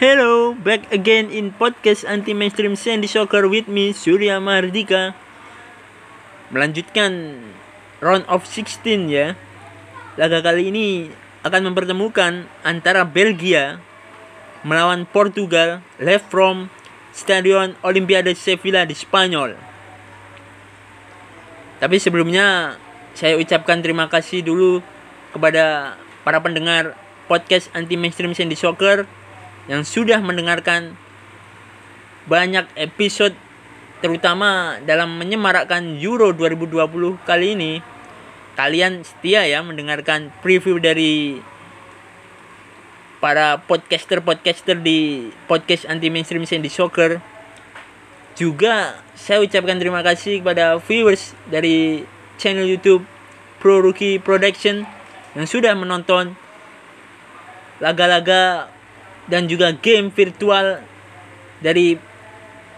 Hello, back again in podcast anti mainstream Sandy Soccer with me Surya Mardika. Melanjutkan round of 16 ya. Laga kali ini akan mempertemukan antara Belgia melawan Portugal live from Stadion Olimpiade Sevilla di Spanyol. Tapi sebelumnya saya ucapkan terima kasih dulu kepada para pendengar podcast anti mainstream Sandy Soccer yang sudah mendengarkan banyak episode terutama dalam menyemarakkan Euro 2020 kali ini kalian setia ya mendengarkan preview dari para podcaster-podcaster di podcast anti mainstream Sandy Soccer. Juga saya ucapkan terima kasih kepada viewers dari channel YouTube Pro Rookie Production yang sudah menonton laga-laga dan juga game virtual dari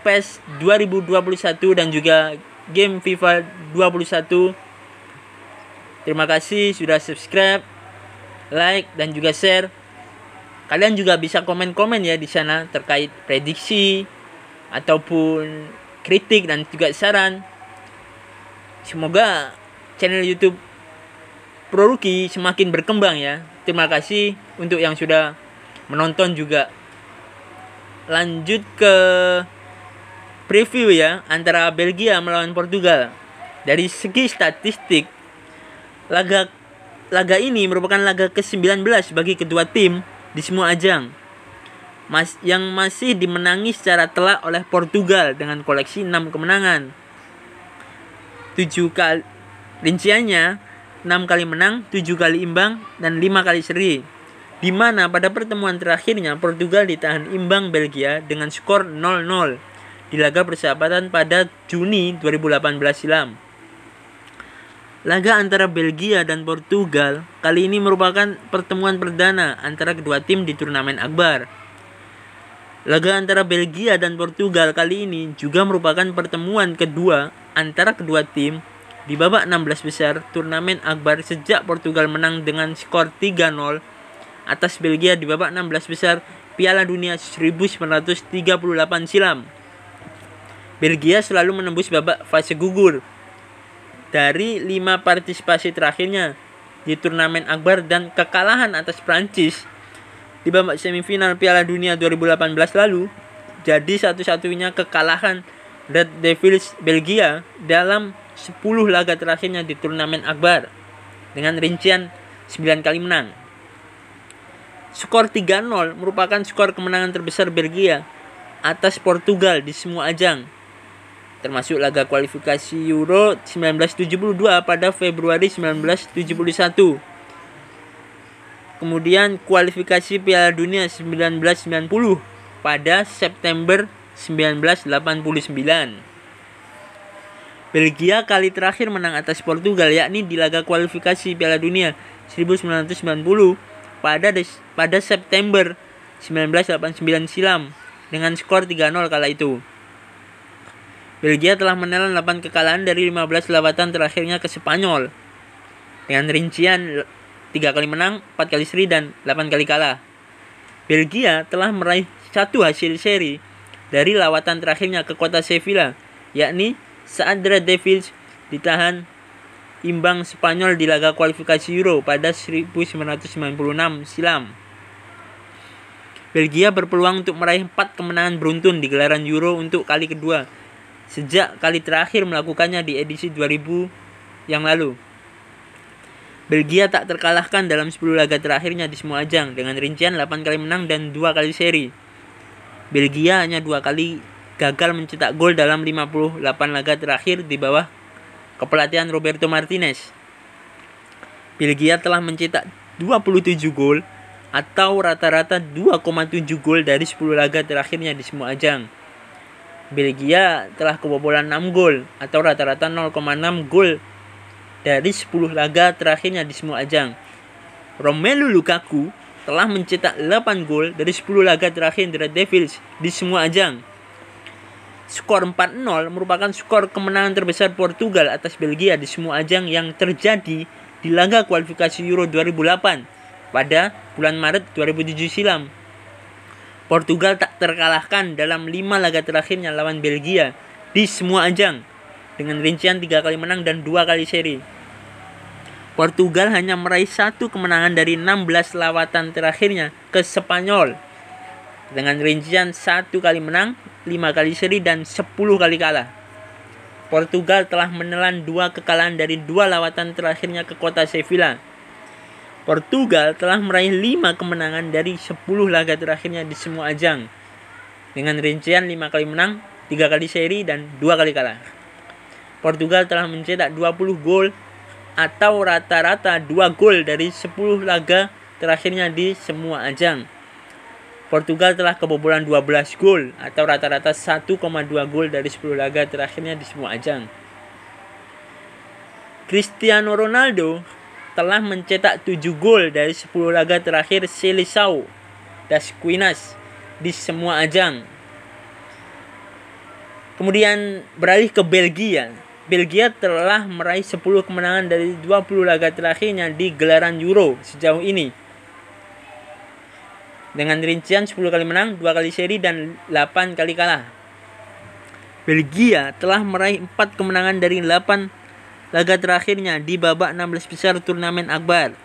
PES 2021 dan juga game FIFA 21. Terima kasih sudah subscribe, like dan juga share. Kalian juga bisa komen-komen ya di sana terkait prediksi ataupun kritik dan juga saran. Semoga channel YouTube Pro Rookie semakin berkembang ya. Terima kasih untuk yang sudah menonton juga. Lanjut ke preview ya antara Belgia melawan Portugal. Dari segi statistik laga laga ini merupakan laga ke-19 bagi kedua tim di semua ajang. Mas, yang masih dimenangi secara telak oleh Portugal dengan koleksi 6 kemenangan. 7 kali rinciannya 6 kali menang, 7 kali imbang, dan 5 kali seri di mana pada pertemuan terakhirnya Portugal ditahan imbang Belgia dengan skor 0-0 di laga persahabatan pada Juni 2018 silam. Laga antara Belgia dan Portugal kali ini merupakan pertemuan perdana antara kedua tim di turnamen akbar. Laga antara Belgia dan Portugal kali ini juga merupakan pertemuan kedua antara kedua tim di babak 16 besar turnamen akbar sejak Portugal menang dengan skor 3-0 atas Belgia di babak 16 besar Piala Dunia 1938 silam. Belgia selalu menembus babak fase gugur dari lima partisipasi terakhirnya di turnamen akbar dan kekalahan atas Prancis di babak semifinal Piala Dunia 2018 lalu jadi satu-satunya kekalahan Red Devils Belgia dalam 10 laga terakhirnya di turnamen akbar dengan rincian 9 kali menang. Skor 3-0 merupakan skor kemenangan terbesar Belgia atas Portugal di semua ajang. Termasuk laga kualifikasi Euro 1972 pada Februari 1971. Kemudian kualifikasi Piala Dunia 1990 pada September 1989. Belgia kali terakhir menang atas Portugal yakni di laga kualifikasi Piala Dunia 1990 pada des, pada September 1989 silam dengan skor 3-0 kala itu. Belgia telah menelan 8 kekalahan dari 15 lawatan terakhirnya ke Spanyol dengan rincian 3 kali menang, 4 kali seri dan 8 kali kalah. Belgia telah meraih satu hasil seri dari lawatan terakhirnya ke kota Sevilla, yakni saat The Devils ditahan imbang Spanyol di laga kualifikasi Euro pada 1996 silam. Belgia berpeluang untuk meraih 4 kemenangan beruntun di gelaran Euro untuk kali kedua sejak kali terakhir melakukannya di edisi 2000 yang lalu. Belgia tak terkalahkan dalam 10 laga terakhirnya di semua ajang dengan rincian 8 kali menang dan 2 kali seri. Belgia hanya dua kali gagal mencetak gol dalam 58 laga terakhir di bawah kepelatihan Roberto Martinez. Belgia telah mencetak 27 gol atau rata-rata 2,7 gol dari 10 laga terakhirnya di semua ajang. Belgia telah kebobolan 6 gol atau rata-rata 0,6 gol dari 10 laga terakhirnya di semua ajang. Romelu Lukaku telah mencetak 8 gol dari 10 laga terakhir Red Devils di semua ajang skor 4-0 merupakan skor kemenangan terbesar Portugal atas Belgia di semua ajang yang terjadi di laga kualifikasi Euro 2008 pada bulan Maret 2007 silam. Portugal tak terkalahkan dalam lima laga terakhirnya lawan Belgia di semua ajang dengan rincian tiga kali menang dan dua kali seri. Portugal hanya meraih satu kemenangan dari 16 lawatan terakhirnya ke Spanyol dengan rincian satu kali menang, lima kali seri dan 10 kali kalah. Portugal telah menelan dua kekalahan dari dua lawatan terakhirnya ke kota Sevilla Portugal telah meraih 5 kemenangan dari 10 laga terakhirnya di semua ajang. Dengan rincian 5 kali menang, 3 kali seri, dan 2 kali kalah. Portugal telah mencetak 20 gol atau rata-rata 2 gol dari 10 laga terakhirnya di semua ajang. Portugal telah kebobolan 12 gol atau rata-rata 1,2 gol dari 10 laga terakhirnya di semua ajang. Cristiano Ronaldo telah mencetak 7 gol dari 10 laga terakhir Seleção das Quinas di semua ajang. Kemudian beralih ke Belgia. Belgia telah meraih 10 kemenangan dari 20 laga terakhirnya di gelaran Euro sejauh ini. Dengan rincian 10 kali menang, 2 kali seri dan 8 kali kalah. Belgia telah meraih 4 kemenangan dari 8 laga terakhirnya di babak 16 besar turnamen Akbar.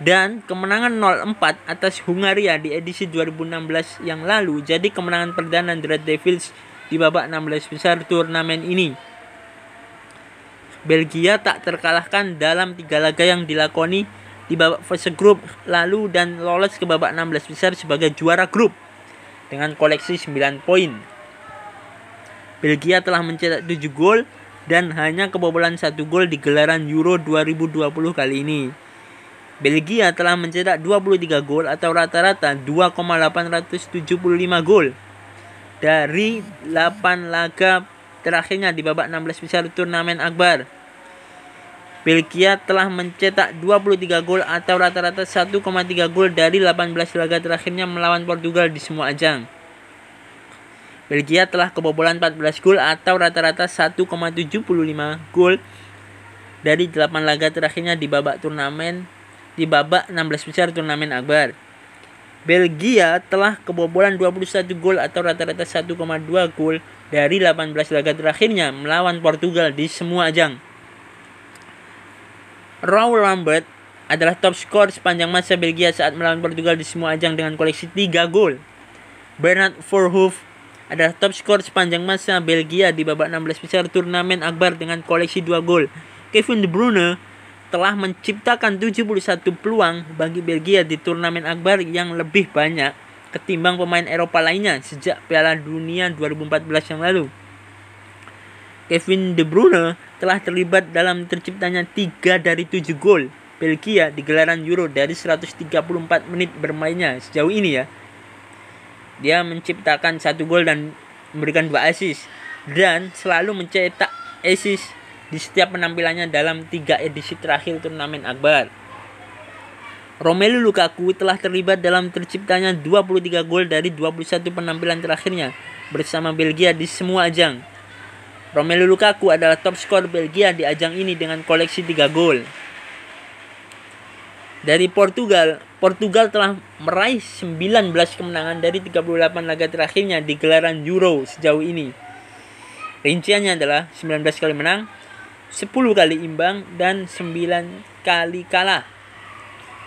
Dan kemenangan 0-4 atas Hungaria di edisi 2016 yang lalu jadi kemenangan perdana Red Devils di babak 16 besar turnamen ini. Belgia tak terkalahkan dalam tiga laga yang dilakoni di babak fase grup lalu dan lolos ke babak 16 besar sebagai juara grup dengan koleksi 9 poin. Belgia telah mencetak 7 gol dan hanya kebobolan satu gol di gelaran Euro 2020 kali ini. Belgia telah mencetak 23 gol atau rata-rata 2,875 gol dari 8 laga terakhirnya di babak 16 besar turnamen Akbar. Belgia telah mencetak 23 gol atau rata-rata 1,3 gol dari 18 laga terakhirnya melawan Portugal di semua ajang. Belgia telah kebobolan 14 gol atau rata-rata 1,75 gol dari 8 laga terakhirnya di babak turnamen di babak 16 besar turnamen Akbar. Belgia telah kebobolan 21 gol atau rata-rata 1,2 gol dari 18 laga terakhirnya melawan Portugal di semua ajang. Raul Lambert adalah top skor sepanjang masa Belgia saat melawan Portugal di semua ajang dengan koleksi 3 gol. Bernard Verhoeven adalah top skor sepanjang masa Belgia di babak 16 besar turnamen Akbar dengan koleksi 2 gol. Kevin De Bruyne telah menciptakan 71 peluang bagi Belgia di turnamen Akbar yang lebih banyak ketimbang pemain Eropa lainnya sejak Piala Dunia 2014 yang lalu. Kevin De Bruyne telah terlibat dalam terciptanya 3 dari 7 gol Belgia di gelaran Euro dari 134 menit bermainnya sejauh ini ya dia menciptakan satu gol dan memberikan dua assist dan selalu mencetak assist di setiap penampilannya dalam tiga edisi terakhir turnamen Akbar. Romelu Lukaku telah terlibat dalam terciptanya 23 gol dari 21 penampilan terakhirnya bersama Belgia di semua ajang. Romelu Lukaku adalah top skor Belgia di ajang ini dengan koleksi 3 gol. Dari Portugal, Portugal telah meraih 19 kemenangan dari 38 laga terakhirnya di gelaran Euro sejauh ini. Rinciannya adalah 19 kali menang, 10 kali imbang, dan 9 kali kalah.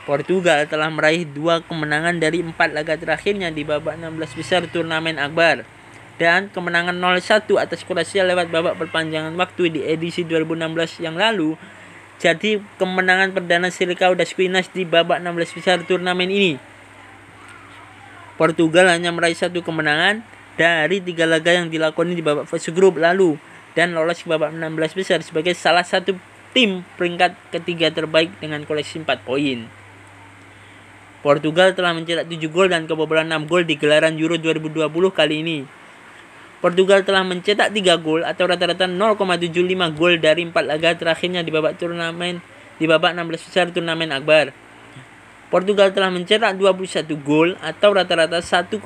Portugal telah meraih dua kemenangan dari empat laga terakhirnya di babak 16 besar turnamen Akbar dan kemenangan 0-1 atas Kroasia lewat babak perpanjangan waktu di edisi 2016 yang lalu jadi kemenangan perdana Silicao das Quinas di babak 16 besar turnamen ini. Portugal hanya meraih satu kemenangan dari tiga laga yang dilakoni di babak fase grup lalu dan lolos ke babak 16 besar sebagai salah satu tim peringkat ketiga terbaik dengan koleksi 4 poin. Portugal telah mencetak 7 gol dan kebobolan 6 gol di gelaran Euro 2020 kali ini. Portugal telah mencetak 3 gol atau rata-rata 0,75 gol dari 4 laga terakhirnya di babak turnamen di babak 16 besar turnamen Akbar. Portugal telah mencetak 21 gol atau rata-rata 1,2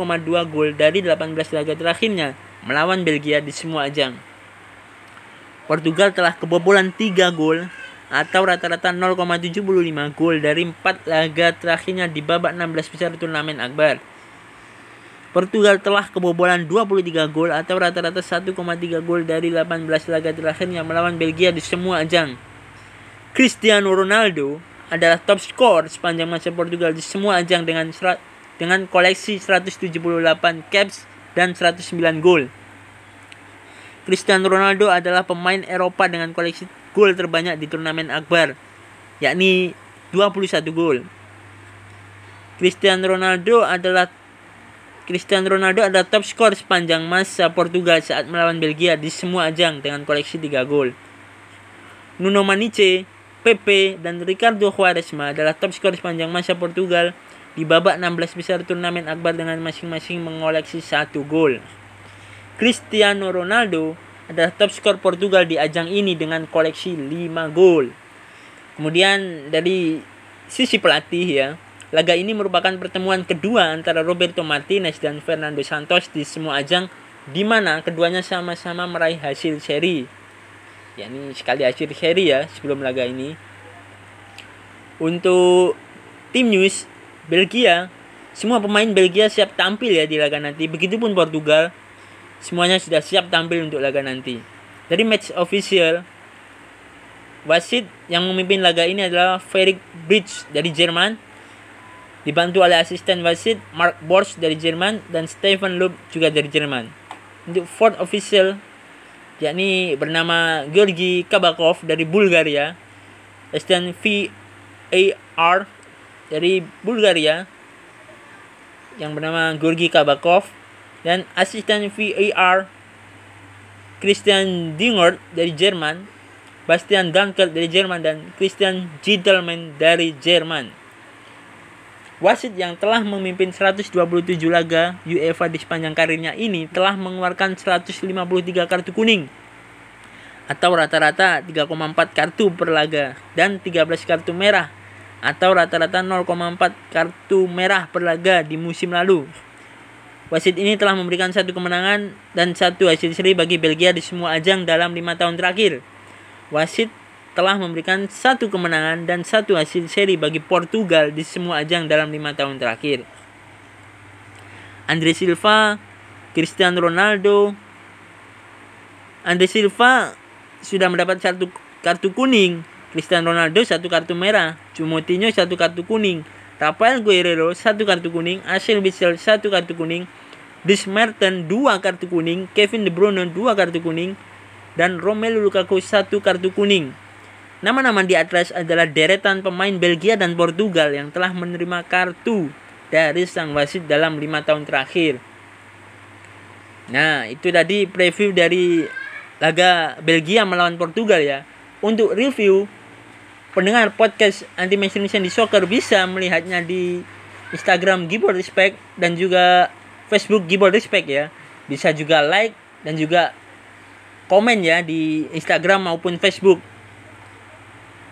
gol dari 18 laga terakhirnya melawan Belgia di semua ajang. Portugal telah kebobolan 3 gol atau rata-rata 0,75 gol dari 4 laga terakhirnya di babak 16 besar turnamen Akbar. Portugal telah kebobolan 23 gol atau rata-rata 1,3 gol dari 18 laga terakhirnya melawan Belgia di semua ajang. Cristiano Ronaldo adalah top skor sepanjang masa Portugal di semua ajang dengan dengan koleksi 178 caps dan 109 gol. Cristiano Ronaldo adalah pemain Eropa dengan koleksi gol terbanyak di turnamen akbar, yakni 21 gol. Cristiano Ronaldo adalah Cristiano Ronaldo adalah top skor sepanjang masa Portugal saat melawan Belgia di semua ajang dengan koleksi 3 gol. Nuno Maniche, Pepe, dan Ricardo Quaresma adalah top skor sepanjang masa Portugal di babak 16 besar turnamen akbar dengan masing-masing mengoleksi 1 gol. Cristiano Ronaldo adalah top skor Portugal di ajang ini dengan koleksi 5 gol. Kemudian dari sisi pelatih ya, Laga ini merupakan pertemuan kedua antara Roberto Martinez dan Fernando Santos di semua ajang di mana keduanya sama-sama meraih hasil seri. Ya ini sekali hasil seri ya sebelum laga ini. Untuk tim news Belgia, semua pemain Belgia siap tampil ya di laga nanti. Begitupun Portugal, semuanya sudah siap tampil untuk laga nanti. Dari match official, wasit yang memimpin laga ini adalah Ferik Bridge dari Jerman dibantu oleh asisten wasit Mark Borsch dari Jerman dan Stefan Loeb juga dari Jerman. Untuk fourth official yakni bernama Georgi Kabakov dari Bulgaria, asisten VAR dari Bulgaria yang bernama Georgi Kabakov dan asisten VAR Christian Dingert dari Jerman, Bastian Dankert dari Jerman dan Christian Giedelman dari Jerman. Wasit yang telah memimpin 127 laga UEFA di sepanjang karirnya ini telah mengeluarkan 153 kartu kuning atau rata-rata 3,4 kartu per laga dan 13 kartu merah atau rata-rata 0,4 kartu merah per laga di musim lalu. Wasit ini telah memberikan satu kemenangan dan satu hasil seri bagi Belgia di semua ajang dalam lima tahun terakhir. Wasit telah memberikan satu kemenangan dan satu hasil seri bagi Portugal di semua ajang dalam lima tahun terakhir. Andre Silva, Cristiano Ronaldo, Andre Silva sudah mendapat satu kartu kuning, Cristiano Ronaldo satu kartu merah, Coutinho satu kartu kuning, Rafael Guerrero satu kartu kuning, Ashley Witsel satu kartu kuning, Dries Mertens dua kartu kuning, Kevin De Bruyne dua kartu kuning, dan Romelu Lukaku satu kartu kuning. Nama-nama di atas adalah deretan pemain Belgia dan Portugal yang telah menerima kartu dari sang wasit dalam lima tahun terakhir. Nah, itu tadi preview dari laga Belgia melawan Portugal ya. Untuk review, pendengar podcast Anti Mainstream di Soccer bisa melihatnya di Instagram Gibol Respect dan juga Facebook Gibol Respect ya. Bisa juga like dan juga komen ya di Instagram maupun Facebook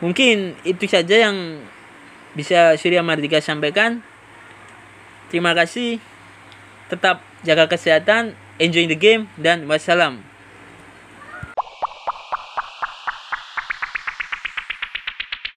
mungkin itu saja yang bisa Surya Mardika sampaikan. Terima kasih. Tetap jaga kesehatan enjoy the game dan wassalam